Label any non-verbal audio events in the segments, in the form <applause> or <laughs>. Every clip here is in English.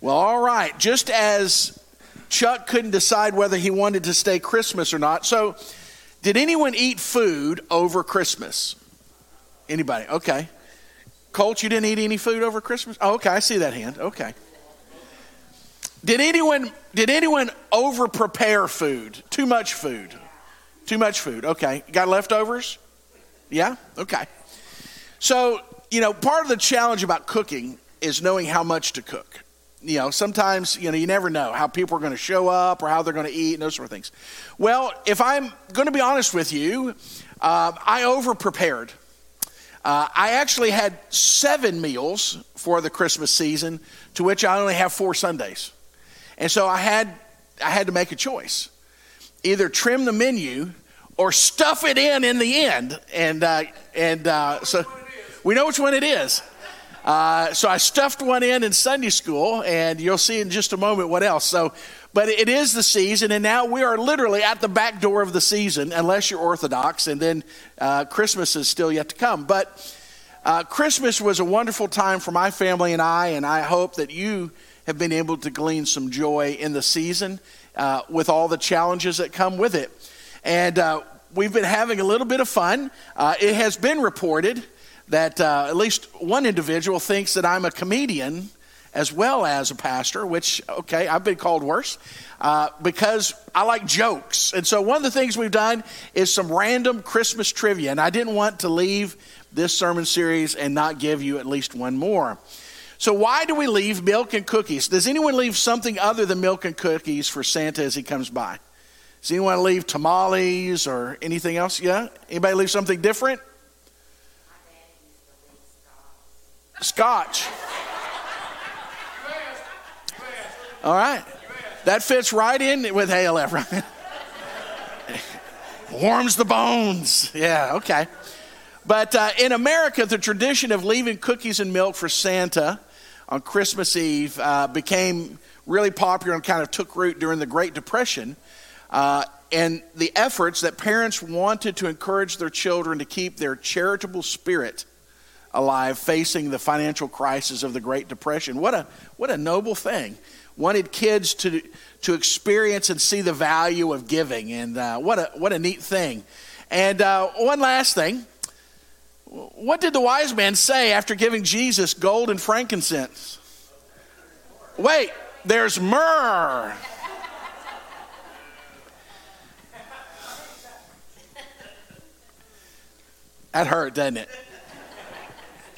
Well, all right. Just as Chuck couldn't decide whether he wanted to stay Christmas or not. So, did anyone eat food over Christmas? Anybody? Okay. Colt, you didn't eat any food over Christmas? Oh, okay. I see that hand. Okay. Did anyone did anyone over prepare food? Too much food. Too much food. Okay. Got leftovers? Yeah? Okay. So, you know, part of the challenge about cooking is knowing how much to cook. You know, sometimes, you know, you never know how people are going to show up or how they're going to eat and those sort of things. Well, if I'm going to be honest with you, uh, I over prepared. Uh, I actually had seven meals for the Christmas season, to which I only have four Sundays. And so I had, I had to make a choice either trim the menu or stuff it in in the end. And, uh, and uh, so we know which one it is. Uh, so I stuffed one in in Sunday school, and you'll see in just a moment what else. So, but it is the season, and now we are literally at the back door of the season, unless you're Orthodox, and then uh, Christmas is still yet to come. But uh, Christmas was a wonderful time for my family and I, and I hope that you have been able to glean some joy in the season uh, with all the challenges that come with it. And uh, we've been having a little bit of fun. It has been reported that uh, at least one individual thinks that I'm a comedian as well as a pastor, which, okay, I've been called worse uh, because I like jokes. And so one of the things we've done is some random Christmas trivia. And I didn't want to leave this sermon series and not give you at least one more. So, why do we leave milk and cookies? Does anyone leave something other than milk and cookies for Santa as he comes by? Does anyone leave tamales or anything else? Yeah? Anybody leave something different? Scotch. All right. That fits right in with ALF, right? Warms the bones. Yeah, okay. But uh, in America, the tradition of leaving cookies and milk for Santa on Christmas Eve uh, became really popular and kind of took root during the Great Depression. Uh, and the efforts that parents wanted to encourage their children to keep their charitable spirit alive facing the financial crisis of the Great Depression. What a, what a noble thing. Wanted kids to, to experience and see the value of giving, and uh, what, a, what a neat thing. And uh, one last thing. What did the wise man say after giving Jesus gold and frankincense? Wait, there's myrrh. That hurt, doesn't it?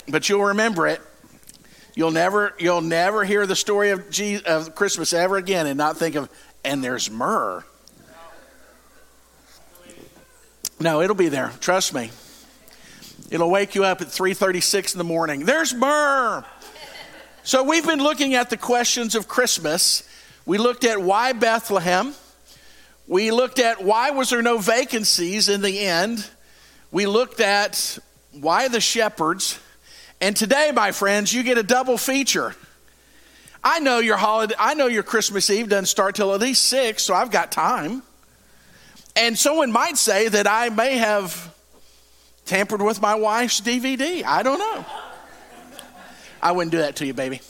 But you'll remember it. You'll never, you'll never hear the story of, Jesus, of Christmas ever again and not think of, and there's myrrh. No, it'll be there. Trust me. It'll wake you up at 3:36 in the morning. There's myrrh. So we've been looking at the questions of Christmas. We looked at why Bethlehem. We looked at why was there no vacancies in the end. We looked at why the shepherds. And today, my friends, you get a double feature. I know your holiday, I know your Christmas Eve doesn't start till at least six, so I've got time. And someone might say that I may have tampered with my wife's DVD. I don't know. I wouldn't do that to you, baby.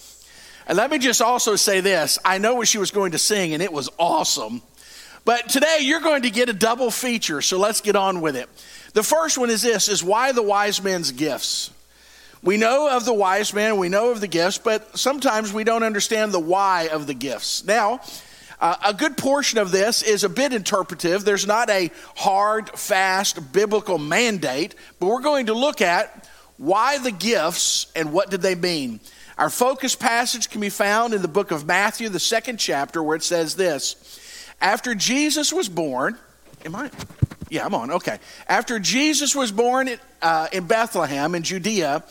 And let me just also say this I know what she was going to sing, and it was awesome. But today you're going to get a double feature, so let's get on with it. The first one is this is why the wise men's gifts. We know of the wise man, we know of the gifts, but sometimes we don't understand the why of the gifts. Now, uh, a good portion of this is a bit interpretive. There's not a hard, fast biblical mandate, but we're going to look at why the gifts and what did they mean. Our focus passage can be found in the book of Matthew, the second chapter, where it says this After Jesus was born, am I? Yeah, I'm on. Okay. After Jesus was born uh, in Bethlehem in Judea,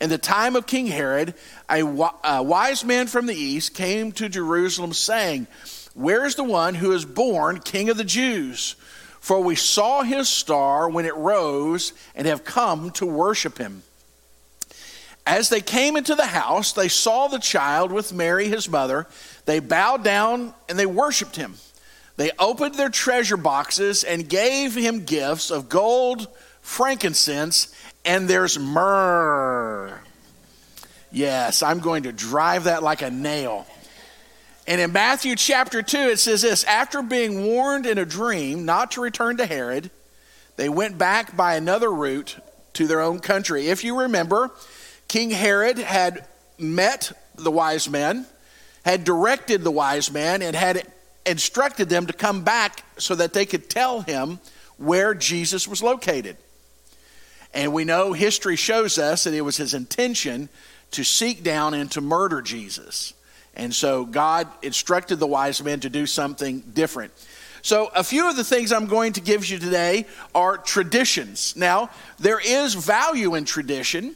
in the time of King Herod, a, wise man from the east came to Jerusalem saying, Where is the one who is born King of the Jews? For we saw his star when it rose and have come to worship him. As they came into the house, they saw the child with Mary, his mother. They bowed down and they worshiped him. They opened their treasure boxes and gave him gifts of gold, frankincense, and there's myrrh. Yes, I'm going to drive that like a nail. And in Matthew chapter 2, it says this After being warned in a dream not to return to Herod, they went back by another route to their own country. If you remember, King Herod had met the wise men, had directed the wise men, and had instructed them to come back so that they could tell him where Jesus was located. And we know history shows us that it was his intention to seek down and to murder Jesus. And so God instructed the wise men to do something different. So, a few of the things I'm going to give you today are traditions. Now, there is value in tradition,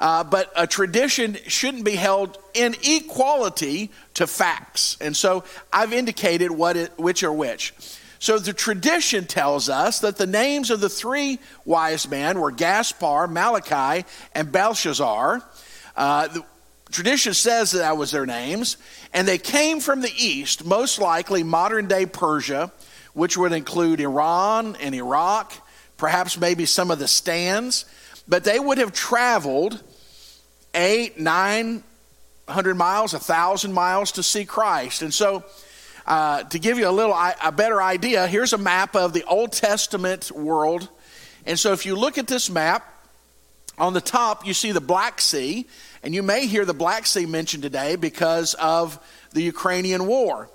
uh, but a tradition shouldn't be held in equality to facts. And so, I've indicated what it, which are which. So, the tradition tells us that the names of the three wise men were Gaspar, Malachi, and Belshazzar. Uh, the, Tradition says that, that was their names, and they came from the east, most likely modern day Persia, which would include Iran and Iraq, perhaps maybe some of the stands, but they would have traveled eight, nine hundred miles, a thousand miles to see Christ. And so, uh, to give you a little a better idea, here's a map of the Old Testament world. And so, if you look at this map, on the top you see the Black Sea, and you may hear the Black Sea mentioned today because of the Ukrainian war.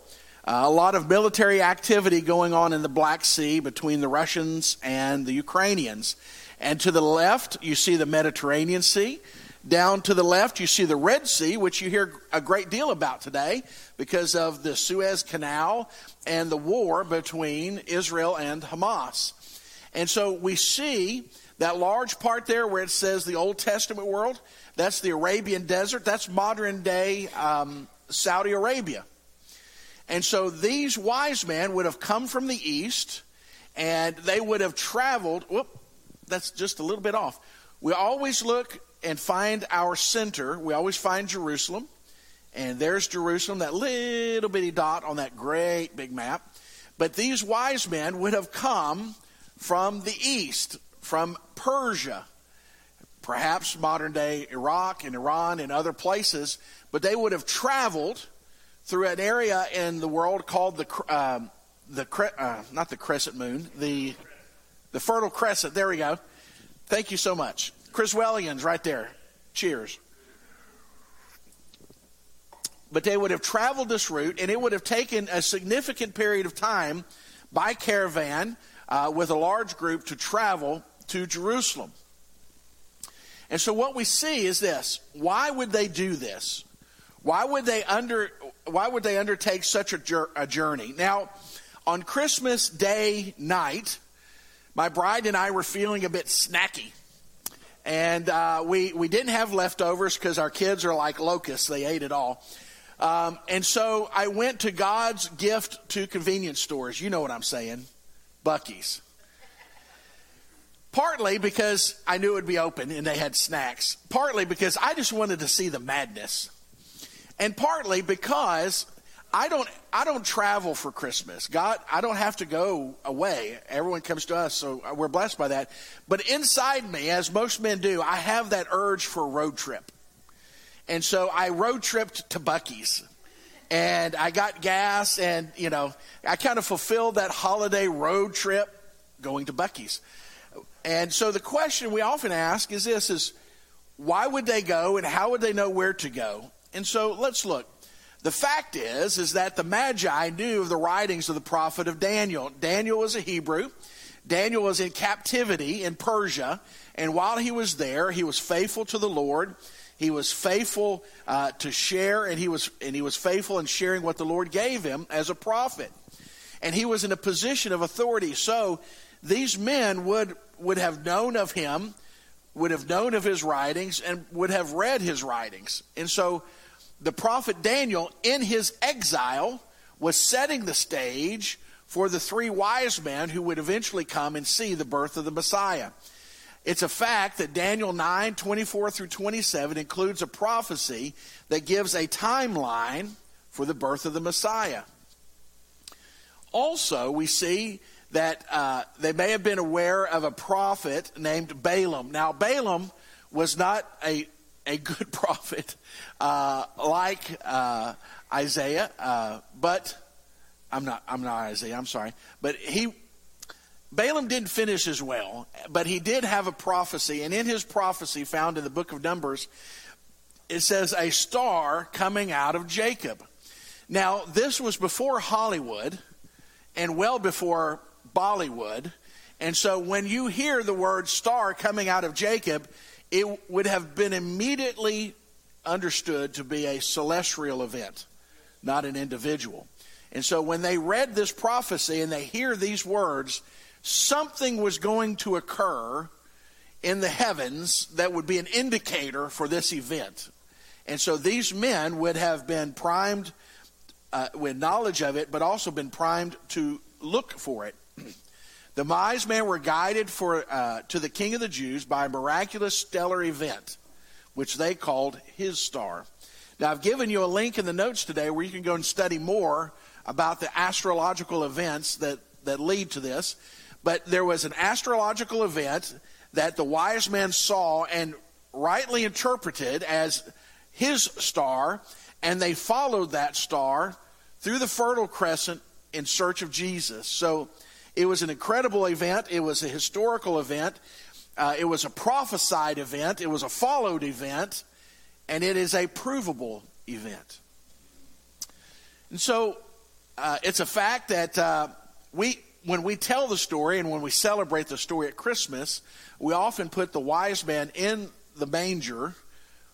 Uh, a lot of military activity going on in the Black Sea between the Russians and the Ukrainians. And to the left, you see the Mediterranean Sea. Down to the left, you see the Red Sea, which you hear a great deal about today because of the Suez Canal and the war between Israel and Hamas. And so we see that large part there where it says the Old Testament world. That's the Arabian Desert. That's modern day um, Saudi Arabia. And so these wise men would have come from the east and they would have traveled. Whoop, that's just a little bit off. We always look and find our center. We always find Jerusalem. And there's Jerusalem, that little bitty dot on that great big map. But these wise men would have come from the east, from Persia, perhaps modern day Iraq and Iran and other places, but they would have traveled through an area in the world called the um, the uh, not the crescent moon, the the fertile crescent. There we go. Thank you so much, Chris Wellians, right there. Cheers. But they would have traveled this route, and it would have taken a significant period of time by caravan uh, with a large group to travel to Jerusalem. And so what we see is this. Why would they do this? Why would they under why would they undertake such a, a journey? Now, on Christmas Day night, my bride and I were feeling a bit snacky. And uh, we, we didn't have leftovers because our kids are like locusts, they ate it all. Um, and so I went to God's gift to convenience stores. You know what I'm saying Buc-ee's. Partly because I knew it would be open and they had snacks. Partly because I just wanted to see the madness. And partly because I don't I don't travel for Christmas. God, I don't have to go away. Everyone comes to us, so we're blessed by that. But inside me, as most men do, I have that urge for a road trip. And so I road tripped to Buc-ee's. And I got gas and, you know, I kind of fulfilled that holiday road trip going to Buc-ee's. And so the question we often ask is this is why would they go and how would they know where to go? And so let's look. The fact is is that the Magi knew of the writings of the prophet of Daniel. Daniel was a Hebrew. Daniel was in captivity in Persia, and while he was there, he was faithful to the Lord. He was faithful uh, to share, and he was and he was faithful in sharing what the Lord gave him as a prophet. And he was in a position of authority. So these men would would have known of him, would have known of his writings, and would have read his writings. And so the prophet Daniel, in his exile, was setting the stage for the three wise men who would eventually come and see the birth of the Messiah. It's a fact that Daniel 9 24 through 27 includes a prophecy that gives a timeline for the birth of the Messiah. Also, we see that uh, they may have been aware of a prophet named Balaam. Now, Balaam was not a, a good <laughs> prophet uh, like uh, Isaiah, uh, but I'm not. I'm not Isaiah. I'm sorry, but he Balaam didn't finish as well, but he did have a prophecy, and in his prophecy found in the book of Numbers, it says a star coming out of Jacob. Now, this was before Hollywood and well before Bollywood. And so when you hear the word star coming out of Jacob, it would have been immediately understood to be a celestial event, not an individual. And so when they read this prophecy and they hear these words, something was going to occur in the heavens that would be an indicator for this event. And so these men would have been primed uh, with knowledge of it, but also been primed to look for it. The wise men were guided for, uh, to the king of the Jews by a miraculous stellar event, which they called his star. Now, I've given you a link in the notes today where you can go and study more about the astrological events that, that lead to this. But there was an astrological event that the wise men saw and rightly interpreted as his star, and they followed that star through the Fertile Crescent in search of Jesus. So it was an incredible event. It was a historical event. Uh, it was a prophesied event. It was a followed event. And it is a provable event. And so uh, it's a fact that uh, we, when we tell the story and when we celebrate the story at Christmas, we often put the wise man in the manger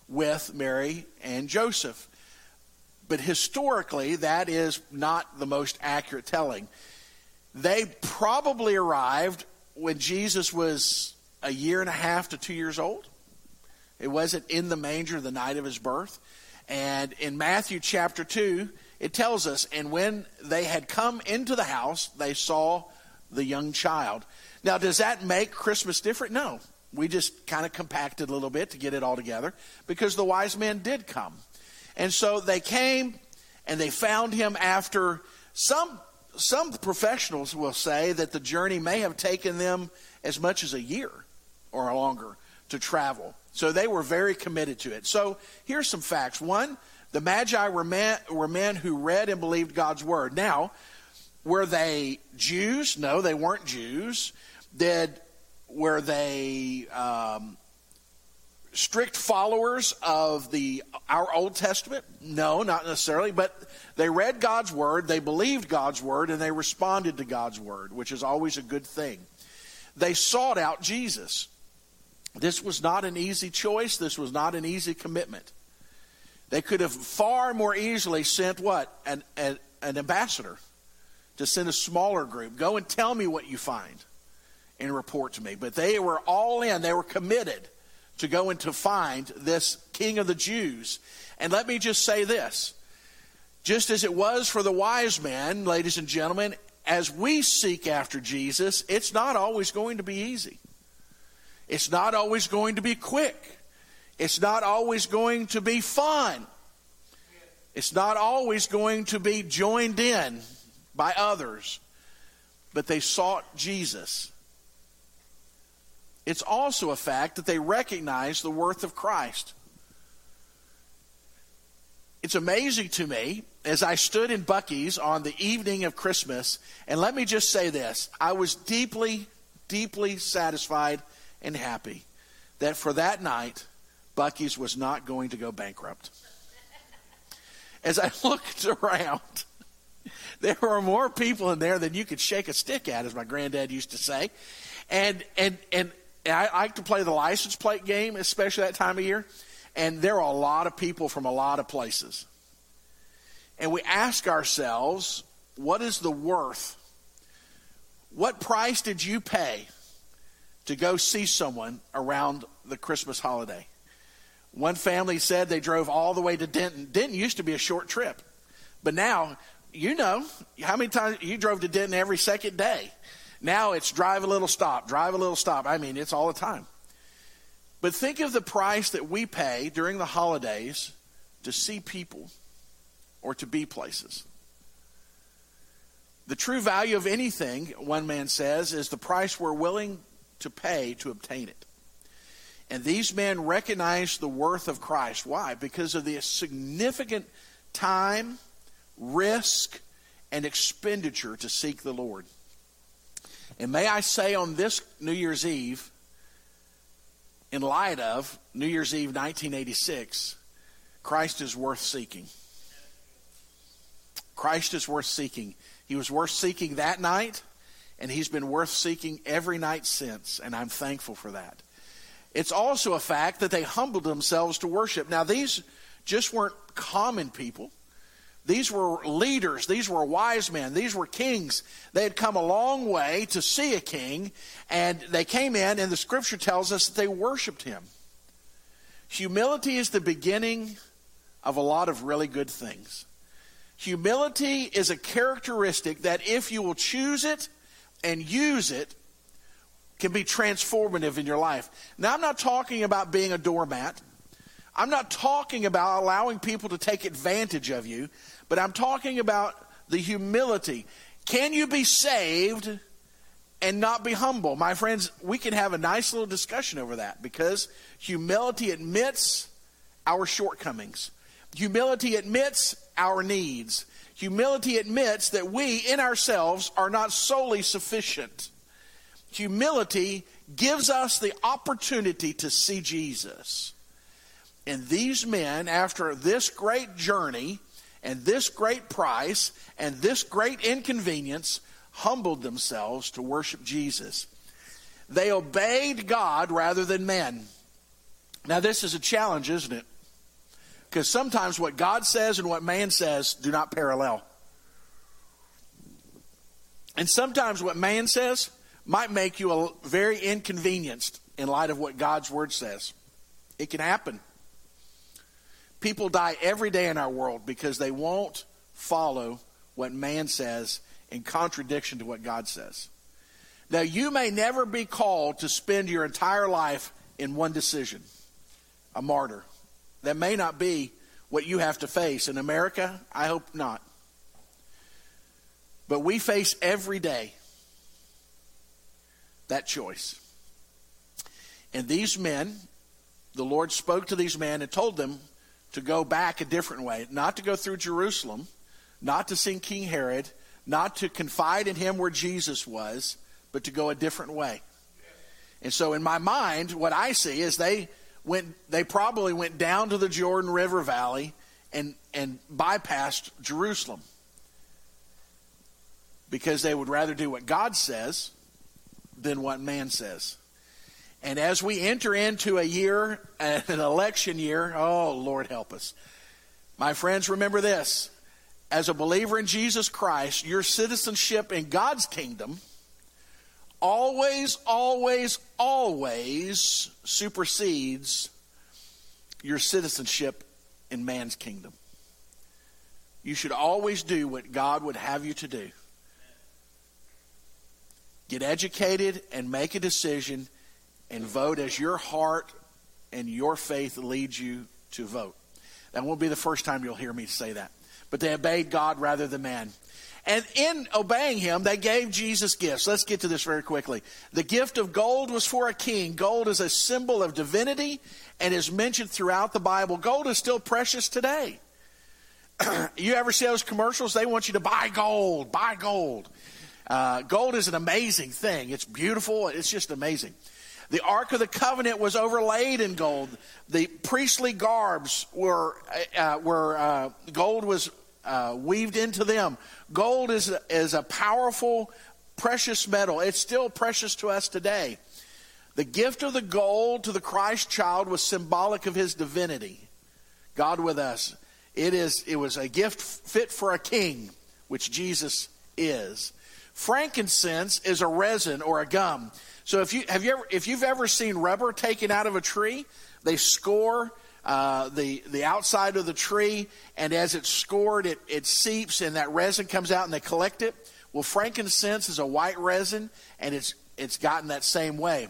with Mary and Joseph. But historically, that is not the most accurate telling. They probably arrived when Jesus was a year and a half to two years old. It wasn't in the manger the night of his birth. And in Matthew chapter 2, it tells us, and when they had come into the house, they saw the young child. Now, does that make Christmas different? No. We just kind of compacted a little bit to get it all together because the wise men did come. And so they came and they found him after some some professionals will say that the journey may have taken them as much as a year or longer to travel. So they were very committed to it. So here's some facts. One, the Magi were men, were men who read and believed God's word. Now, were they Jews? No, they weren't Jews. Did were they um, strict followers of the our Old Testament? No, not necessarily, but they read God's word, they believed God's word, and they responded to God's word, which is always a good thing. They sought out Jesus. This was not an easy choice, this was not an easy commitment. They could have far more easily sent what? An, an, an ambassador to send a smaller group. Go and tell me what you find and report to me. But they were all in, they were committed to go and to find this king of the Jews. And let me just say this just as it was for the wise men, ladies and gentlemen, as we seek after Jesus, it's not always going to be easy. It's not always going to be quick. It's not always going to be fun. It's not always going to be joined in by others. But they sought Jesus. It's also a fact that they recognize the worth of Christ. It's amazing to me as I stood in Buc-ee's on the evening of Christmas, and let me just say this I was deeply, deeply satisfied and happy that for that night, Buc-ee's was not going to go bankrupt. As I <laughs> looked around, there were more people in there than you could shake a stick at, as my granddad used to say. And, and, and I like to play the license plate game, especially that time of year. And there are a lot of people from a lot of places. And we ask ourselves, what is the worth? What price did you pay to go see someone around the Christmas holiday? One family said they drove all the way to Denton. Denton used to be a short trip, but now, you know, how many times you drove to Denton every second day? Now it's drive a little stop, drive a little stop. I mean, it's all the time. But think of the price that we pay during the holidays to see people or to be places. The true value of anything, one man says, is the price we're willing to pay to obtain it. And these men recognized the worth of Christ. Why? Because of the significant time risk, and expenditure to seek the Lord. And may I say on this New Year's Eve, in light of New Year's Eve 1986, Christ is worth seeking. Christ is worth seeking. He was worth seeking that night, and he's been worth seeking every night since, and I'm thankful for that. It's also a fact that they humbled themselves to worship. Now, these just weren't common people. These were leaders. These were wise men. These were kings. They had come a long way to see a king, and they came in, and the scripture tells us that they worshiped him. Humility is the beginning of a lot of really good things. Humility is a characteristic that, if you will choose it and use it, can be transformative in your life. Now, I'm not talking about being a doormat. I'm not talking about allowing people to take advantage of you, but I'm talking about the humility. Can you be saved and not be humble? My friends, we can have a nice little discussion over that because humility admits our shortcomings. Humility admits our needs. Humility admits that we in ourselves are not solely sufficient. Humility gives us the opportunity to see Jesus. And these men, after this great journey and this great price and this great inconvenience, humbled themselves to worship Jesus. They obeyed God rather than men. Now, this is a challenge, isn't it? Because sometimes what God says and what man says do not parallel. And sometimes what man says might make you very inconvenienced in light of what God's word says. It can happen. People die every day in our world because they won't follow what man says in contradiction to what God says. Now, you may never be called to spend your entire life in one decision, a martyr. That may not be what you have to face. In America, I hope not. But we face every day that choice. And these men, the Lord spoke to these men and told them to go back a different way, not to go through Jerusalem, not to see King Herod, not to confide in him where Jesus was, but to go a different way. And so in my mind, what I see is they went they probably went down to the Jordan River Valley and and bypassed Jerusalem. Because they would rather do what God says than what man says. And as we enter into a year, <laughs> an election year, oh, Lord help us. My friends, remember this. As a believer in Jesus Christ, your citizenship in God's kingdom always, always, always supersedes your citizenship in man's kingdom. You should always do what God would have you to do. Get educated and make a decision and vote as your heart and your faith leads you to vote. That won't be the first time you'll hear me say that. But they obeyed God rather than man. And in obeying him, they gave Jesus gifts. Let's get to this very quickly. The gift of gold was for a king. Gold is a symbol of divinity and is mentioned throughout the Bible. Gold is still precious today. <clears throat> you ever see those commercials? They want you to buy gold, buy gold. Uh, gold is an amazing thing. It's beautiful. It's just amazing. The Ark of the Covenant was overlaid in gold. The priestly garbs were, uh, were uh, gold was uh, weaved into them. Gold is, is a powerful, precious metal. It's still precious to us today. The gift of the gold to the Christ child was symbolic of his divinity. God with us. It is it was a gift fit for a king, which Jesus is. Frankincense is a resin or a gum. So if you have you ever if you've ever seen rubber taken out of a tree, they score uh, the the outside of the tree, and as it's scored, it it seeps, and that resin comes out, and they collect it. Well, frankincense is a white resin, and it's it's gotten that same way.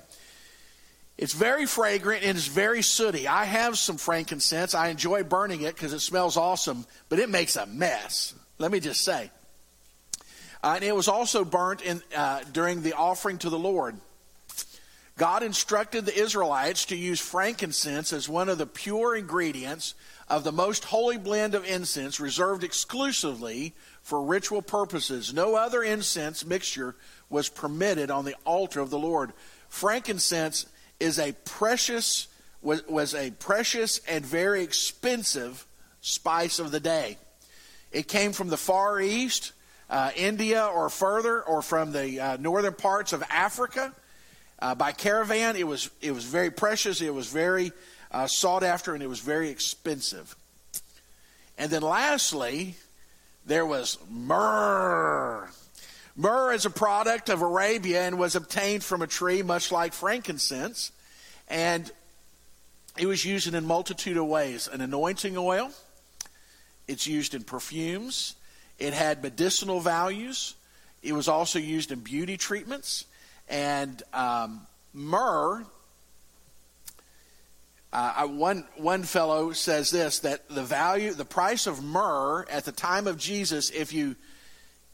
It's very fragrant and it's very sooty. I have some frankincense. I enjoy burning it because it smells awesome, but it makes a mess. Let me just say. Uh, and it was also burnt in, uh, during the offering to the Lord. God instructed the Israelites to use frankincense as one of the pure ingredients of the most holy blend of incense reserved exclusively for ritual purposes. No other incense mixture was permitted on the altar of the Lord. Frankincense is a precious was, was a precious and very expensive spice of the day. It came from the Far East, uh, India, or further, or from the uh, northern parts of Africa. Uh, by caravan, it was it was very precious. It was very uh, sought after, and it was very expensive. And then, lastly, there was myrrh. Myrrh is a product of Arabia and was obtained from a tree much like frankincense. And it was used in a multitude of ways an anointing oil, it's used in perfumes, it had medicinal values, it was also used in beauty treatments. And um, myrrh, uh, one, one fellow says this that the value, the price of myrrh at the time of Jesus, if you,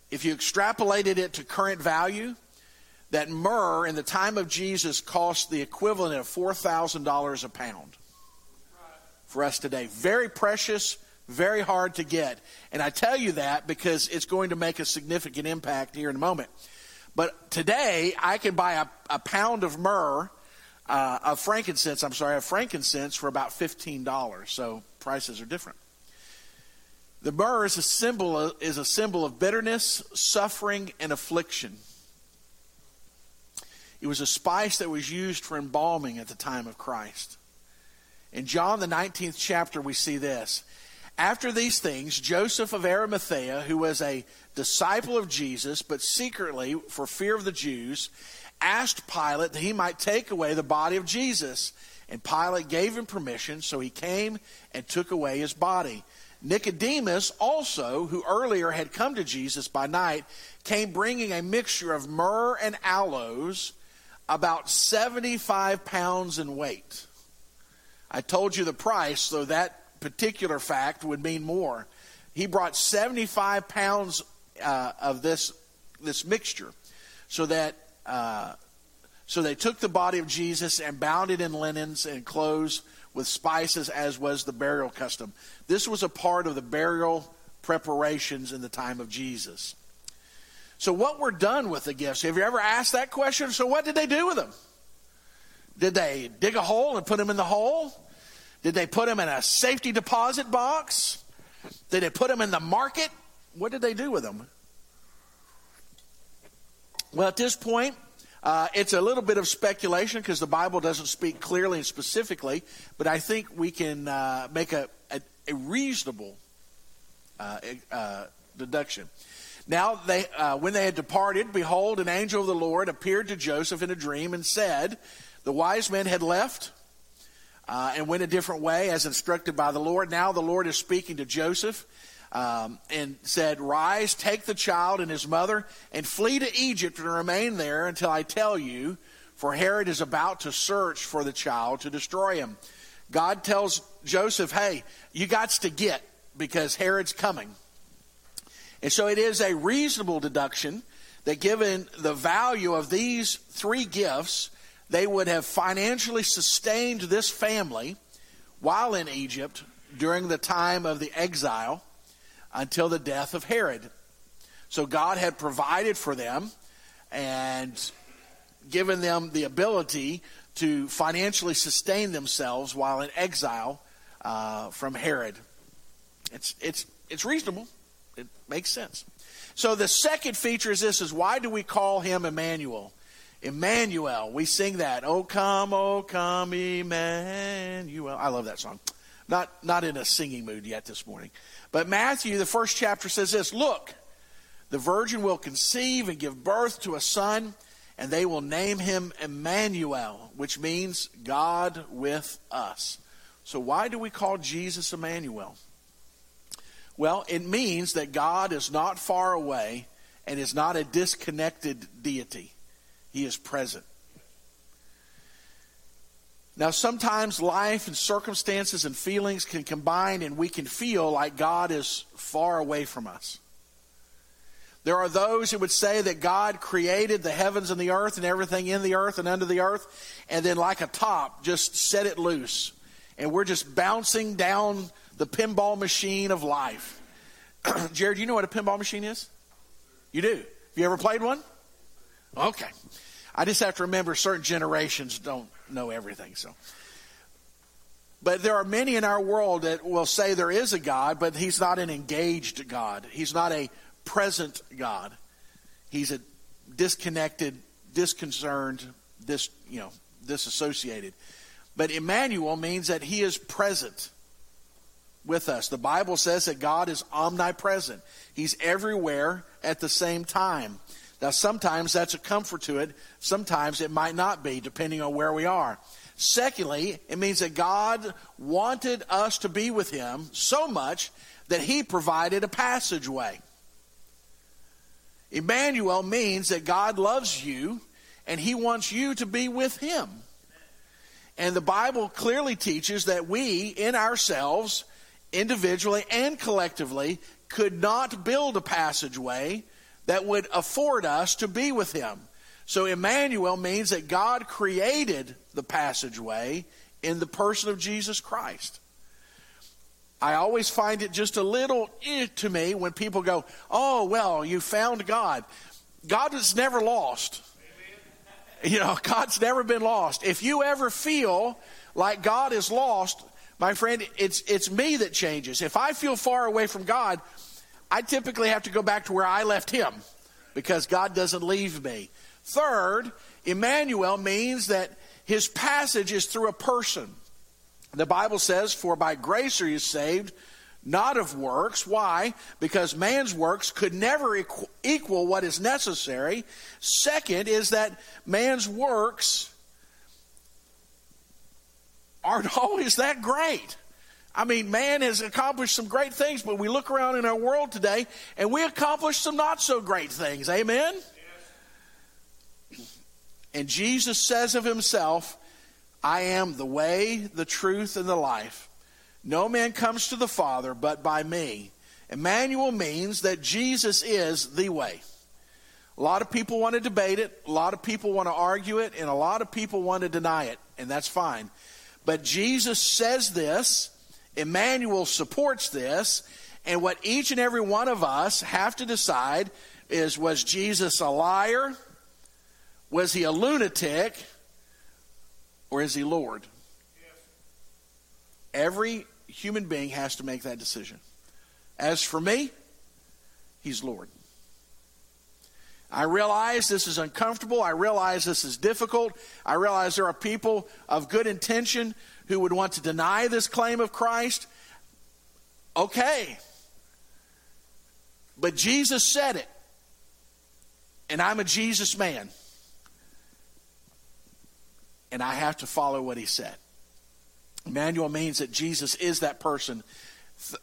if you extrapolated it to current value, that myrrh in the time of Jesus cost the equivalent of $4,000 a pound for us today. Very precious, very hard to get. And I tell you that because it's going to make a significant impact here in a moment. But today, I can buy a, a pound of myrrh, uh, of frankincense, I'm sorry, of frankincense for about $15. So prices are different. The myrrh is a symbol is a symbol of bitterness, suffering, and affliction. It was a spice that was used for embalming at the time of Christ. In John, the 19th chapter, we see this. After these things, Joseph of Arimathea, who was a disciple of Jesus, but secretly, for fear of the Jews, asked Pilate that he might take away the body of Jesus. And Pilate gave him permission, so he came and took away his body. Nicodemus, also, who earlier had come to Jesus by night, came bringing a mixture of myrrh and aloes about 75 pounds in weight. I told you the price, so that particular fact would mean more. He brought 75 pounds uh, of this this mixture, so that uh, so they took the body of Jesus and bound it in linens and clothes with spices, as was the burial custom. This was a part of the burial preparations in the time of Jesus. So, what were done with the gifts? Have you ever asked that question? So, what did they do with them? Did they dig a hole and put them in the hole? Did they put them in a safety deposit box? Did they put them in the market? What did they do with them? Well, at this point, uh, it's a little bit of speculation because the Bible doesn't speak clearly and specifically, but I think we can uh, make a, a, a reasonable uh, uh deduction. Now, they, uh, when they had departed, behold, an angel of the Lord appeared to Joseph in a dream and said, The wise men had left uh, and went a different way as instructed by the Lord. Now the Lord is speaking to Joseph um, and said, Rise, take the child and his mother, and flee to Egypt and remain there until I tell you, for Herod is about to search for the child to destroy him. God tells Joseph, Hey, you got to get because Herod's coming. And so it is a reasonable deduction that given the value of these three gifts, they would have financially sustained this family while in Egypt during the time of the exile until the death of Herod. So God had provided for them and given them the ability to financially sustain themselves while in exile uh, from Herod. It's, it's, it's reasonable. It makes sense. So the second feature is this is why do we call him Emmanuel? Emmanuel. We sing that. Oh come, oh come, Emmanuel. I love that song. Not not in a singing mood yet this morning. But Matthew, the first chapter says this, look, the virgin will conceive and give birth to a son, and they will name him Emmanuel, which means God with us. So why do we call Jesus Emmanuel? Well, it means that God is not far away and is not a disconnected deity. He is present. Now, sometimes life and circumstances and feelings can combine, and we can feel like God is far away from us. There are those who would say that God created the heavens and the earth and everything in the earth and under the earth, and then, like a top, just set it loose. And we're just bouncing down the pinball machine of life. <clears throat> Jared, you know what a pinball machine is? You do. Have you ever played one? Okay. I just have to remember certain generations don't know everything. So, but there are many in our world that will say there is a God, but He's not an engaged God. He's not a present God. He's a disconnected, disconcerted, dis you know, disassociated. But Emmanuel means that He is present with us. The Bible says that God is omnipresent. He's everywhere at the same time. Now, sometimes that's a comfort to it. Sometimes it might not be, depending on where we are. Secondly, it means that God wanted us to be with Him so much that He provided a passageway. Emmanuel means that God loves you and He wants you to be with Him. And the Bible clearly teaches that we, in ourselves, individually and collectively, could not build a passageway that would afford us to be with him. So Emmanuel means that God created the passageway in the person of Jesus Christ. I always find it just a little eh, to me when people go, "Oh, well, you found God." God is never lost. You know, <laughs> God's never been lost. If you ever feel like God is lost, my friend, it's it's me that changes. If I feel far away from God, I typically have to go back to where I left him because God doesn't leave me. Third, Emmanuel means that his passage is through a person. The Bible says, For by grace are you saved, not of works. Why? Because man's works could never equal what is necessary. Second is that man's works aren't <laughs> always that great. I mean, man has accomplished some great things, but we look around in our world today and we accomplish some not so great things. Amen? And Jesus says of himself, I am the way, the truth, and the life. No man comes to the Father but by me. Emmanuel means that Jesus is the way. A lot of people want to debate it, a lot of people want to argue it, and a lot of people want to deny it, and that's fine. But Jesus says this Emmanuel supports this. And what each and every one of us have to decide is was Jesus a liar? Was he a lunatic? Or is he Lord? Every human being has to make that decision. As for me, he's Lord. I realize this is uncomfortable. I realize this is difficult. I realize there are people of good intention who would want to deny this claim of Christ. Okay. But Jesus said it. And I'm a Jesus man. And I have to follow what he said. Emmanuel means that Jesus is that person.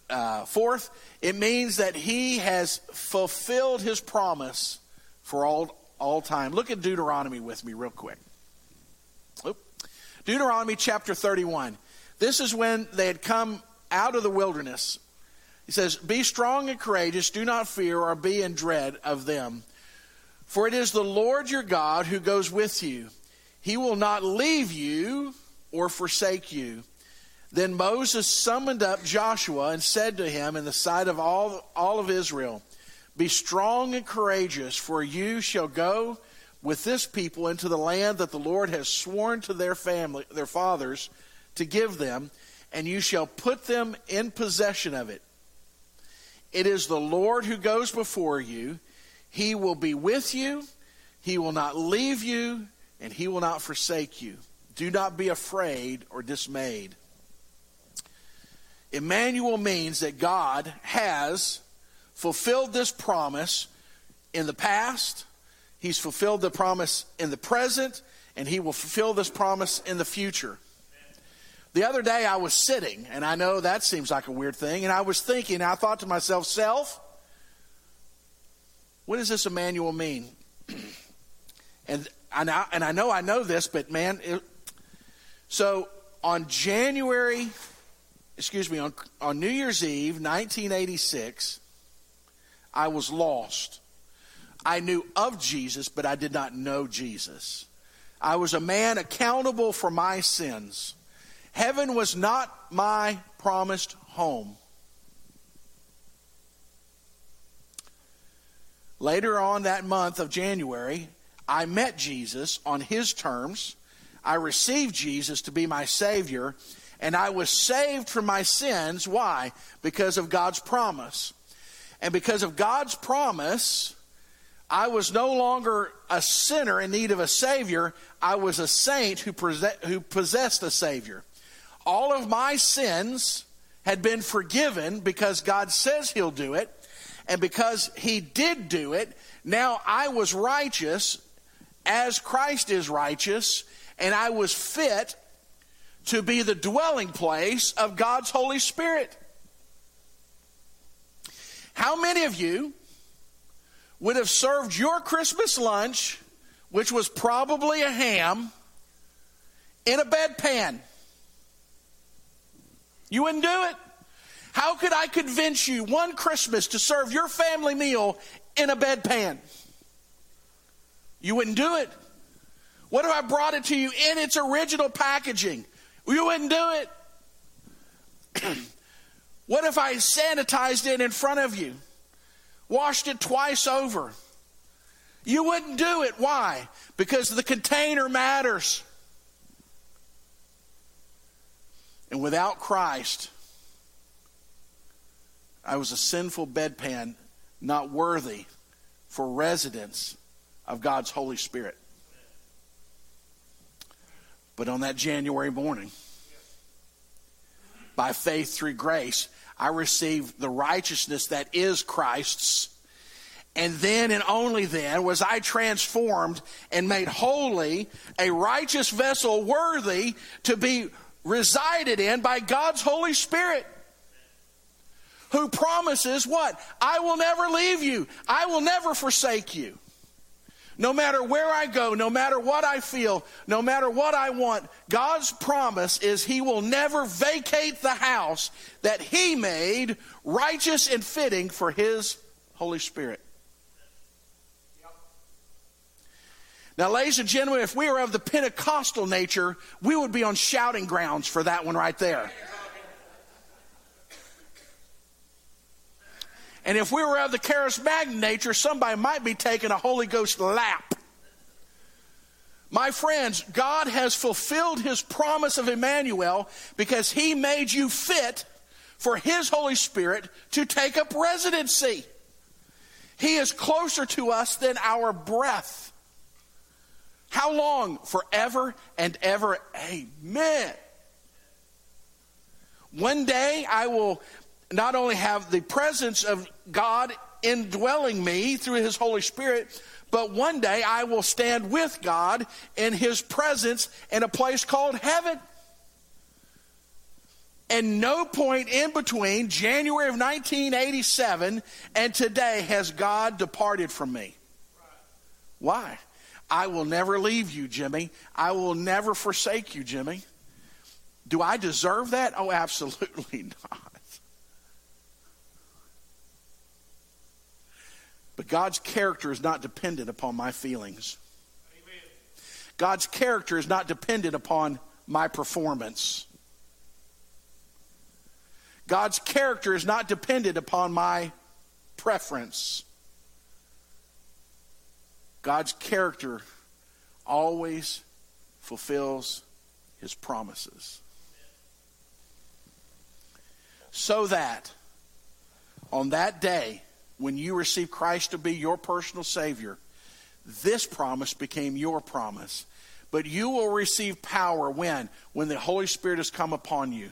Uh, fourth, it means that he has fulfilled his promise for all, all time. Look at Deuteronomy with me, real quick. Deuteronomy chapter 31. This is when they had come out of the wilderness. He says, Be strong and courageous, do not fear or be in dread of them. For it is the Lord your God who goes with you. He will not leave you or forsake you. Then Moses summoned up Joshua and said to him in the sight of all, all of Israel, be strong and courageous, for you shall go with this people into the land that the Lord has sworn to their family, their fathers, to give them, and you shall put them in possession of it. It is the Lord who goes before you. He will be with you. He will not leave you, and he will not forsake you. Do not be afraid or dismayed. Emmanuel means that God has fulfilled this promise in the past, He's fulfilled the promise in the present, and He will fulfill this promise in the future. The other day I was sitting, and I know that seems like a weird thing, and I was thinking, I thought to myself, self, what does this Emmanuel mean? <clears throat> and, I, and I know I know this, but man, it, so on January, excuse me, on, on New Year's Eve, 1986, I was lost I knew of Jesus, but I did not know Jesus. I was a man accountable for my sins. Heaven was not my promised home. Later on that month of January, I met Jesus on his terms. I received Jesus to be my Savior, and I was saved from my sins. Why? Because of God's promise. And because of God's promise, I was no longer a sinner in need of a Savior. I was a saint who, possessed a Savior. All of my sins had been forgiven because God says He'll do it. And because He did do it, now I was righteous as Christ is righteous, and I was fit to be the dwelling place of God's Holy Spirit. How many of you would have served your Christmas lunch, which was probably a ham, in a bedpan? You wouldn't do it. How could I convince you one Christmas to serve your family meal in a bedpan? You wouldn't do it. What if I brought it to you in its original packaging? You wouldn't do it. <clears throat> what if I sanitized it in front of you? Washed it twice over? You wouldn't do it. Why? Because the container matters. And without Christ, I was a sinful bedpan, not worthy for residence of God's Holy Spirit. But on that January morning, by faith through grace, I received the righteousness that is Christ's. And then and only then was I transformed and made holy, a righteous vessel worthy to be resided in by God's Holy Spirit. Who promises what? I will never leave you. I will never forsake you. No matter where I go, no matter what I feel, no matter what I want, God's promise is He will never vacate the house that He made righteous and fitting for His Holy Spirit. Now, ladies and gentlemen, if we were of the Pentecostal nature, we would be on shouting grounds for that one right there. And if we were of the charismatic nature, somebody might be taking a Holy Ghost lap. My friends, God has fulfilled his promise of Emmanuel because he made you fit for his Holy Spirit to take up residency. He is closer to us than our breath. How long? Forever and ever. Amen. One day I will not only have the presence of God indwelling me through His Holy Spirit, but one day I will stand with God in His presence in a place called heaven. And no point in between January of 1987 and today has God departed from me. Why? I will never leave you, Jimmy. I will never forsake you, Jimmy. Do I deserve that? Oh, absolutely <laughs> not. But God's character is not dependent upon my feelings. Amen. God's character is not dependent upon my performance. God's character is not dependent upon my preference. God's character always fulfills his promises. So that on that day, when you received Christ to be your personal Savior, this promise became your promise. But you will receive power when? When the Holy Spirit has come upon you.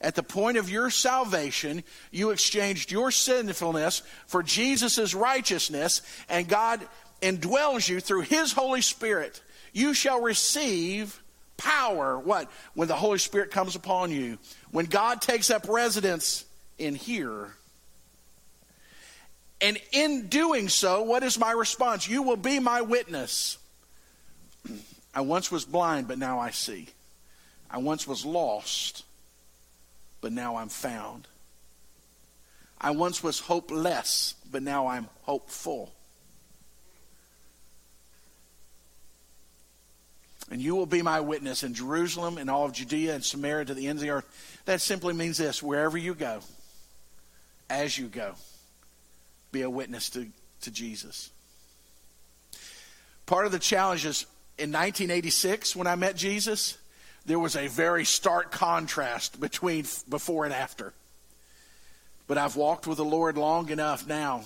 At the point of your salvation, you exchanged your sinfulness for Jesus' righteousness, and God indwells you through His Holy Spirit. You shall receive power. What? When the Holy Spirit comes upon you. When God takes up residence in here. And in doing so, what is my response? You will be my witness. <clears throat> I once was blind, but now I see. I once was lost, but now I'm found. I once was hopeless, but now I'm hopeful. And you will be my witness in Jerusalem and all of Judea and Samaria to the ends of the earth. That simply means this wherever you go, as you go be a witness to, to Jesus. Part of the challenge is in 1986, when I met Jesus, there was a very stark contrast between before and after. But I've walked with the Lord long enough now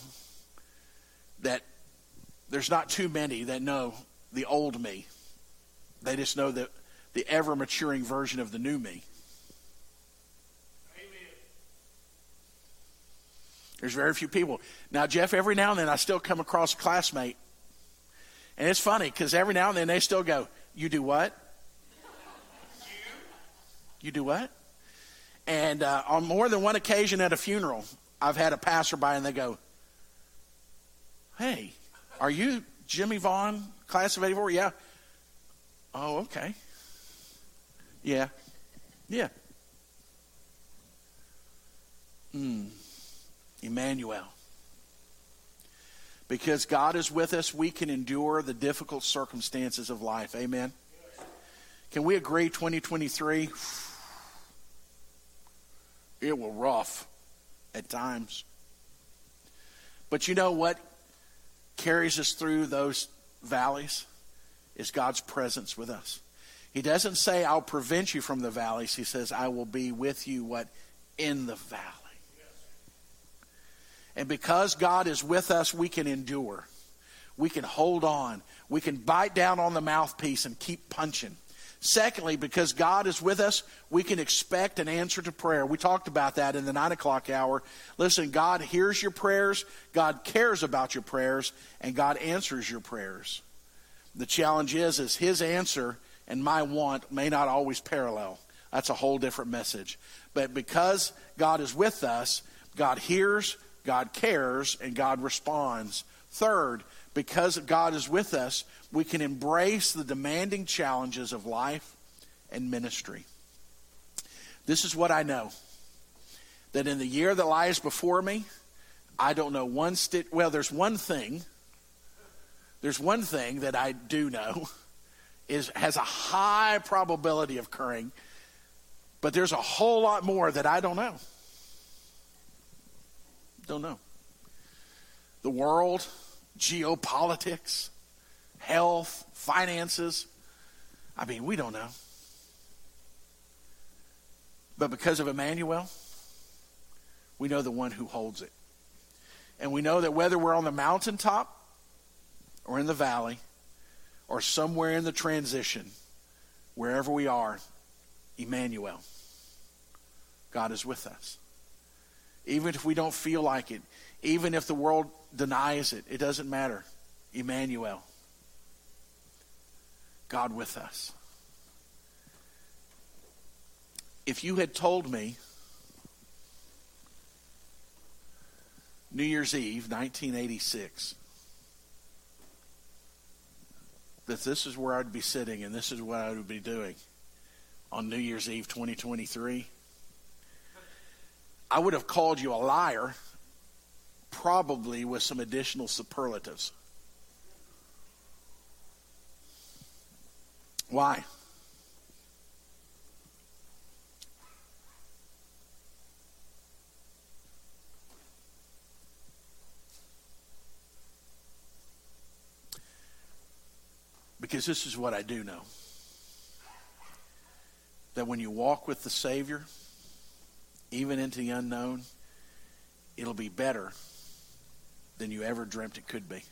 that there's not too many that know the old me. They just know the, the ever maturing version of the new me. There's very few people. Now, Jeff, every now and then I still come across a classmate. And it's funny because every now and then they still go, You do what? You do what? And uh, on more than one occasion at a funeral, I've had a passerby and they go, Hey, are you Jimmy Vaughn, class of 84? Yeah. Oh, okay. Yeah. Yeah. Hmm. Emmanuel. Because God is with us, we can endure the difficult circumstances of life. Amen. Can we agree 2023? It will rough at times. But you know what carries us through those valleys? is God's presence with us. He doesn't say, I'll prevent you from the valleys. He says, I will be with you, what? In the valley. And because God is with us, we can endure. We can hold on. We can bite down on the mouthpiece and keep punching. Secondly, because God is with us, we can expect an answer to prayer. We talked about that in the nine o'clock hour. Listen, God hears your prayers, God cares about your prayers, and God answers your prayers. The challenge is, is his answer and my want may not always parallel. That's a whole different message. But because God is with us, God hears, God cares, and God responds. Third, because God is with us, we can embrace the demanding challenges of life and ministry. This is what I know that in the year that lies before me, I don't know one. Well, there's one thing there's one thing that I do know is has a high probability of occurring, but there's a whole lot more that I don't know. Don't know. The world, geopolitics, health, finances. I mean, we don't know. But because of Emmanuel, we know the one who holds it. And we know that whether we're on the mountaintop or in the valley or somewhere in the transition, wherever we are, Emmanuel, God is with us. Even if we don't feel like it, even if the world denies it, it doesn't matter. Emmanuel, God with us. If you had told me New Year's Eve, 1986, that this is where I'd be sitting and this is what I would be doing on New Year's Eve 2023, I would have called you a liar, probably with some additional superlatives. Why? Because this is what I do know that when you walk with the Savior, even into the unknown, it'll be better than you ever dreamt it could be.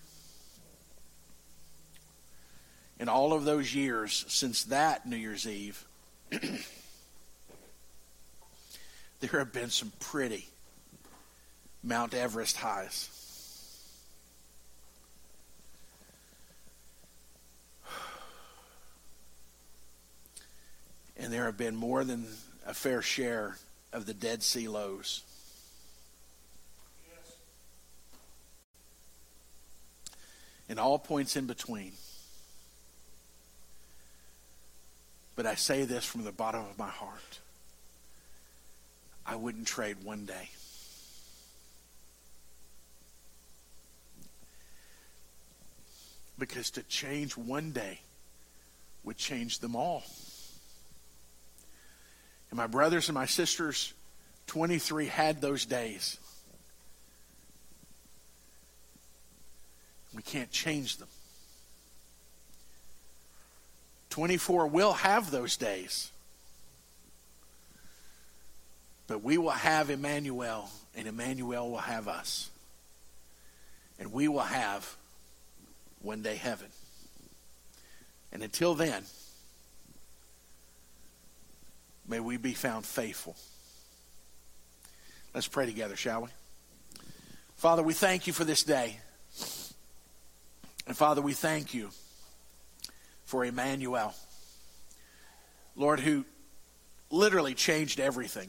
In all of those years since that New Year's Eve, <clears throat> there have been some pretty Mount Everest highs. <sighs> And there have been more than a fair share of the Dead Sea lows. And all points in between. But I say this from the bottom of my heart. I wouldn't trade one day. Because to change one day would change them all. And my brothers and my sisters, 23 had those days. We can't change them. 24 will have those days. But we will have Emmanuel, and Emmanuel will have us. And we will have one day heaven. And until then, may we be found faithful. Let's pray together, shall we? Father, we thank you for this day. And Father, we thank you for Emmanuel. Lord, who literally changed everything.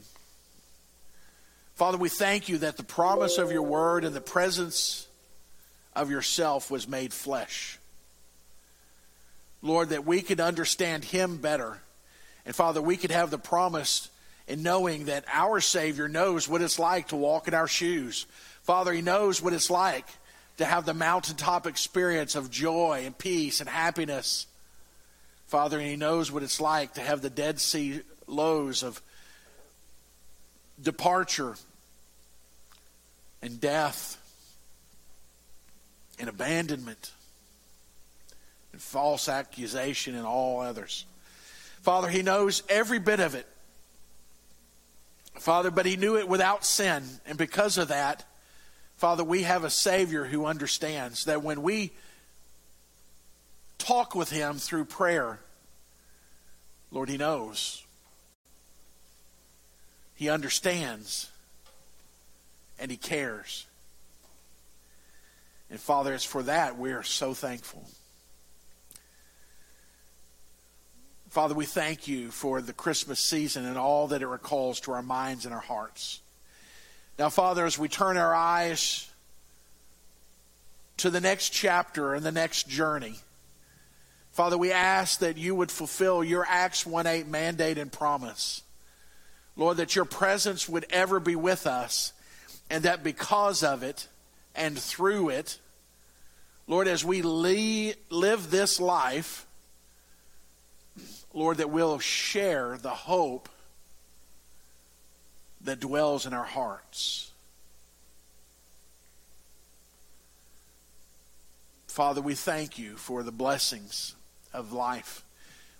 Father, we thank you that the promise of your word and the presence of yourself was made flesh. Lord, that we could understand him better. And Father, we could have the promise in knowing that our Savior knows what it's like to walk in our shoes. Father, he knows what it's like to have the mountaintop experience of joy and peace and happiness Father, and He knows what it's like to have the Dead Sea lows of departure and death and abandonment and false accusation and all others. Father, He knows every bit of it. Father, but He knew it without sin. And because of that, Father, we have a Savior who understands that when we talk with Him through prayer. Lord, He knows. He understands. And He cares. And Father, it's for that we are so thankful. Father, we thank you for the Christmas season and all that it recalls to our minds and our hearts. Now, Father, as we turn our eyes to the next chapter and the next journey, Father, we ask that you would fulfill your Acts 1 8 mandate and promise. Lord, that your presence would ever be with us, and that because of it and through it, Lord, as we live this life, Lord, that we'll share the hope that dwells in our hearts. Father, we thank you for the blessings of life.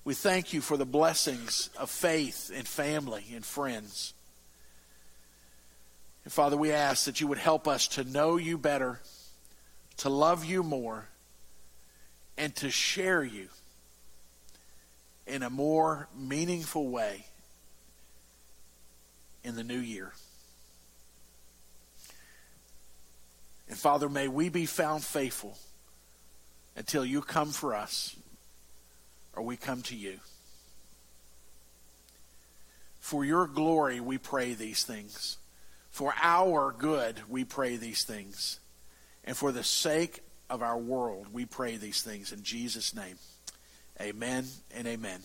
We thank you for the blessings of faith and family and friends. And Father, we ask that you would help us to know you better, to love you more, and to share you in a more meaningful way in the new year. And Father, may we be found faithful until you come for us or we come to you. For your glory, we pray these things. For our good, we pray these things. And for the sake of our world, we pray these things in Jesus' name. Amen and amen.